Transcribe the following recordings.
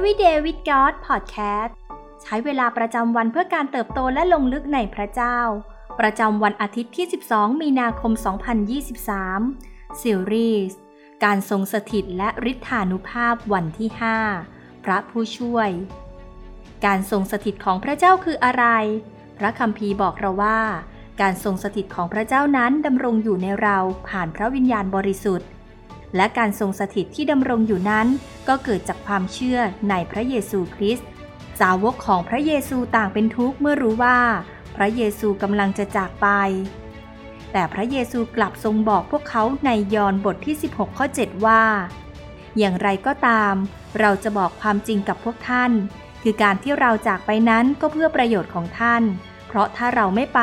Everyday with God Podcast ใช้เวลาประจำวันเพื่อการเติบโตและลงลึกในพระเจ้า ประจำวันอาทิตย์ที่ 12 มีนาคม 2023 ซีรีส์การทรงสถิตและฤทธานุภาพวันที่ 5 พระผู้ช่วย การทรงสถิตของพระเจ้าคืออะไร พระคัมภีร์บอกเราว่า การทรงสถิตของพระเจ้านั้นดำรงอยู่ในเราผ่านพระวิญญาณบริสุทธิ์ และการทรงสถิตที่ดำรงอยู่นั้น ก็เกิดจากความเชื่อในพระเยซูคริสต์สาวกของพระเยซูต่างเป็นทุกข์เมื่อรู้ว่า พระเยซูกำลังจะจากไป แต่พระเยซูกลับทรงบอกพวกเขาในยอห์นบทที่ 16 ข้อ 7 ว่า อย่างไรก็ตาม เราจะบอกความจริงกับพวกท่าน คือการที่เราจากไปนั้นก็เพื่อประโยชน์ของท่าน เพราะถ้าเราไม่ไป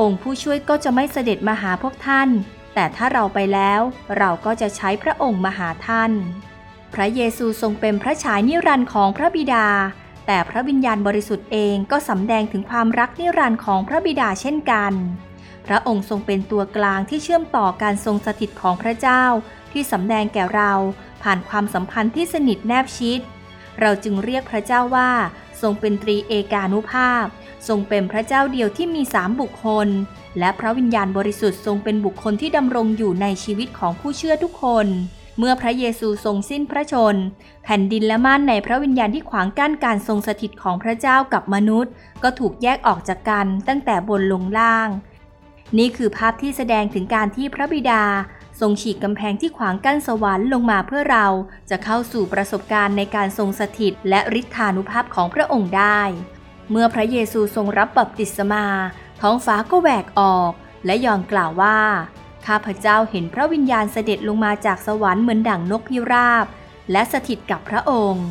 องค์ผู้ช่วยก็จะไม่เสด็จมาหาพวกท่าน แต่ถ้าเราไปแล้วเราก็จะใช้พระองค์มาหาท่าน พระเยซูทรงเป็นพระฉายนิรันดร์ของพระบิดา แต่พระวิญญาณบริสุทธิ์เองก็สำแดงถึงความรักนิรันดร์ของพระบิดาเช่นกัน พระองค์ทรงเป็นตัวกลางที่เชื่อมต่อการทรงสถิตของพระเจ้า ที่สำแดงแก่เราผ่านความสัมพันธ์ที่สนิทแนบชิด เราจึงเรียกพระเจ้าว่า ทรงเป็นตรีเอกานุภาพ ทรงเป็นพระเจ้าเดียวที่มีสามบุคคล และพระวิญญาณบริสุทธิ์ทรงเป็นบุคคลที่ดำรงอยู่ในชีวิตของผู้เชื่อทุกคน เมื่อพระเยซูทรงสิ้นพระชน แผ่นดินและม่านในพระวิญญาณที่ขวางกั้นการทรงสถิตของพระเจ้ากับมนุษย์ ก็ถูกแยกออกจากกันตั้งแต่บนลงล่าง นี่คือภาพที่แสดงถึงการที่พระบิดา ทรงฉีกกำแพงที่ขวางกั้นสวรรค์ลงมาเพื่อเราจะเข้าสู่ประสบการณ์ในการทรงสถิตและฤทธานุภาพของพระองค์ได้ เมื่อพระเยซูทรงรับบัพติศมา ท้องฟ้าก็แหวกออก และยอนกล่าวว่า ข้าพเจ้าเห็นพระวิญญาณเสด็จลงมาจากสวรรค์เหมือนดั่งนกพิราบ และสถิตกับพระองค์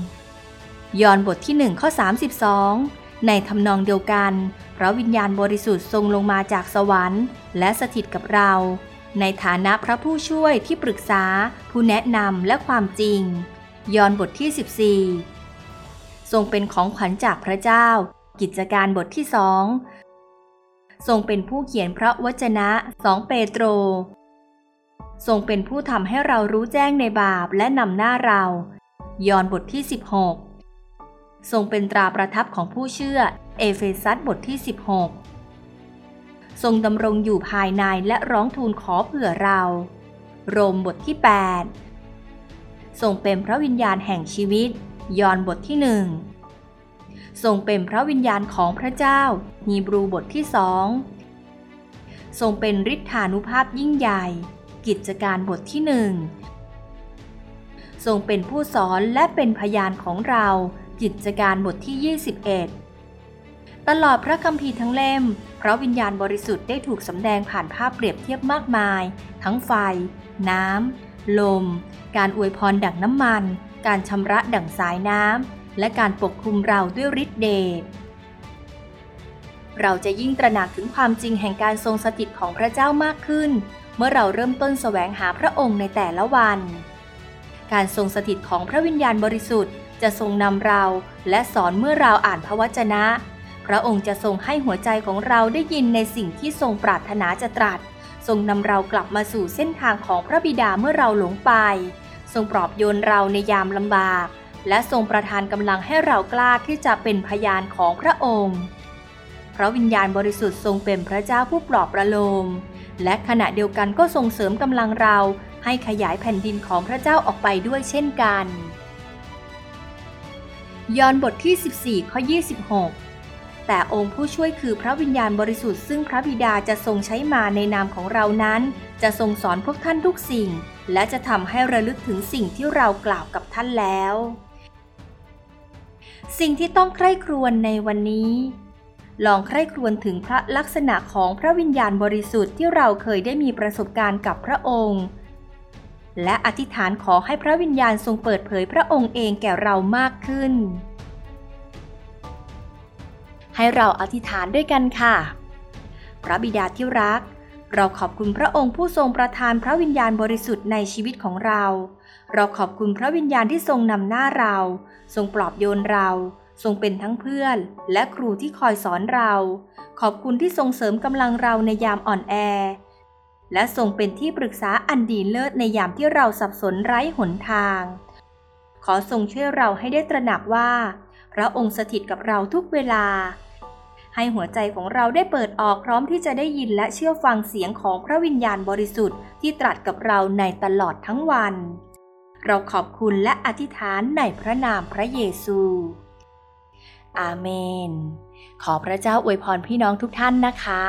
ยอนบทที่หนึ่งข้อ 32 ในทำนองเดียวกัน พระวิญญาณบริสุทธิ์ทรงลงมาจากสวรรค์ และสถิตกับเรา ในฐานะพระผู้ช่วยที่ปรึกษา ผู้แนะนำและความจริง ยอนบทที่ 14 ทรงเป็นของขวัญจากพระเจ้า กิจการบทที่สองทรงเป็นผู้เขียนพระวจนะสองเปโตร ทรงเป็นผู้ทำให้เรารู้แจ้งในบาปและนำหน้าเรา ยอห์นบทที่ 16 ทรงเป็นตราประทับของผู้เชื่อ เอเฟซัสบทที่ 16 ทรงดำรงอยู่ภายในและร้องทูลขอเผื่อเรา โรมบทที่ 8 ทรงเป็นพระวิญญาณแห่งชีวิต ยอห์นบทที่หนึ่งทรงเป็นพระวิญญาณของพระเจ้า ฮีบรูบทที่สองทรงเป็นฤทธานุภาพยิ่งใหญ่ กิจการบทที่หนึ่งทรงเป็นผู้สอนและเป็นพยานของเรา กิจการบทที่ 21 ตลอดพระคัมภีร์ทั้งเล่ม พระวิญญาณบริสุทธิ์ได้ถูกสำแดงผ่านภาพเปรียบเทียบมากมาย ทั้งไฟ น้ำ ลม การอวยพรดั่งน้ำมัน การชำระดั่งสายน้ำ และการปกคลุมเราด้วยฤทธิเดชเราจะยิ่งตระหนักถึงความจริงแห่งการทรงสถิตของพระเจ้ามากขึ้น เมื่อเราเริ่มต้นแสวงหาพระองค์ในแต่ละวัน การทรงสถิตของพระวิญญาณบริสุทธิ์จะทรงนำเราและสอนเมื่อเราอ่านพระวจนะ พระองค์จะทรงให้หัวใจของเราได้ยินในสิ่งที่ทรงปรารถนาจะตรัส ทรงนำเรากลับมาสู่เส้นทางของพระบิดาเมื่อเราหลงไป ทรงปลอบโยนเราในยามลำบาก และทรงประทานกำลังให้เรากล้าที่จะเป็นพยานของพระองค์ พระวิญญาณบริสุทธิ์ทรงเป็นพระเจ้าผู้ปลอบประโลม และขณะเดียวกันก็ทรงเสริมกำลังเราให้ขยายแผ่นดินของพระเจ้าออกไปด้วยเช่นกัน ยอห์นบทที่ 14 ข้อ 26 แต่องค์ผู้ช่วยคือพระวิญญาณบริสุทธิ์ซึ่งพระบิดาจะทรงใช้มาในนามของเรานั้น จะทรงสอนพวกท่านทุกสิ่ง และจะทำให้ระลึกถึงสิ่งที่เรากล่าวกับท่านแล้ว สิ่งที่ต้องใคร่ครวญในวันนี้ ลองใคร่ครวญถึงพระลักษณะของพระวิญญาณบริสุทธิ์ที่เราเคยได้มีประสบการณ์กับพระองค์ และอธิษฐานขอให้พระวิญญาณทรงเปิดเผยพระองค์เองแก่เรามากขึ้น ให้เราอธิษฐานด้วยกันค่ะ พระบิดาที่รัก เราขอบคุณพระองค์ผู้ทรงประทานพระวิญญาณบริสุทธิ์ในชีวิตของเรา เราขอบคุณพระวิญญาณที่ทรงนำหน้าเรา ทรงปลอบโยนเรา ทรงเป็นทั้งเพื่อน และครูที่คอยสอนเรา ขอบคุณที่ทรงเสริมกำลังเราในยามอ่อนแอ และทรงเป็นที่ปรึกษาอันดีเลิศในยามที่เราสับสนไร้หนทาง ขอทรงช่วยเราให้ได้ตระหนักว่า ระองค์สถิตกับเราทุกเวลา ให้หัวใจของเราได้เปิดออกพร้อมที่จะได้ยินและเชื่อฟังเสียงของพระวิญญาณบริสุทธิ์ที่ตรัสกับเราในตลอดทั้งวัน เราขอบคุณและอธิษฐานในพระนามพระเยซู อาเมน ขอพระเจ้าอวยพรพี่น้องทุกท่านนะคะ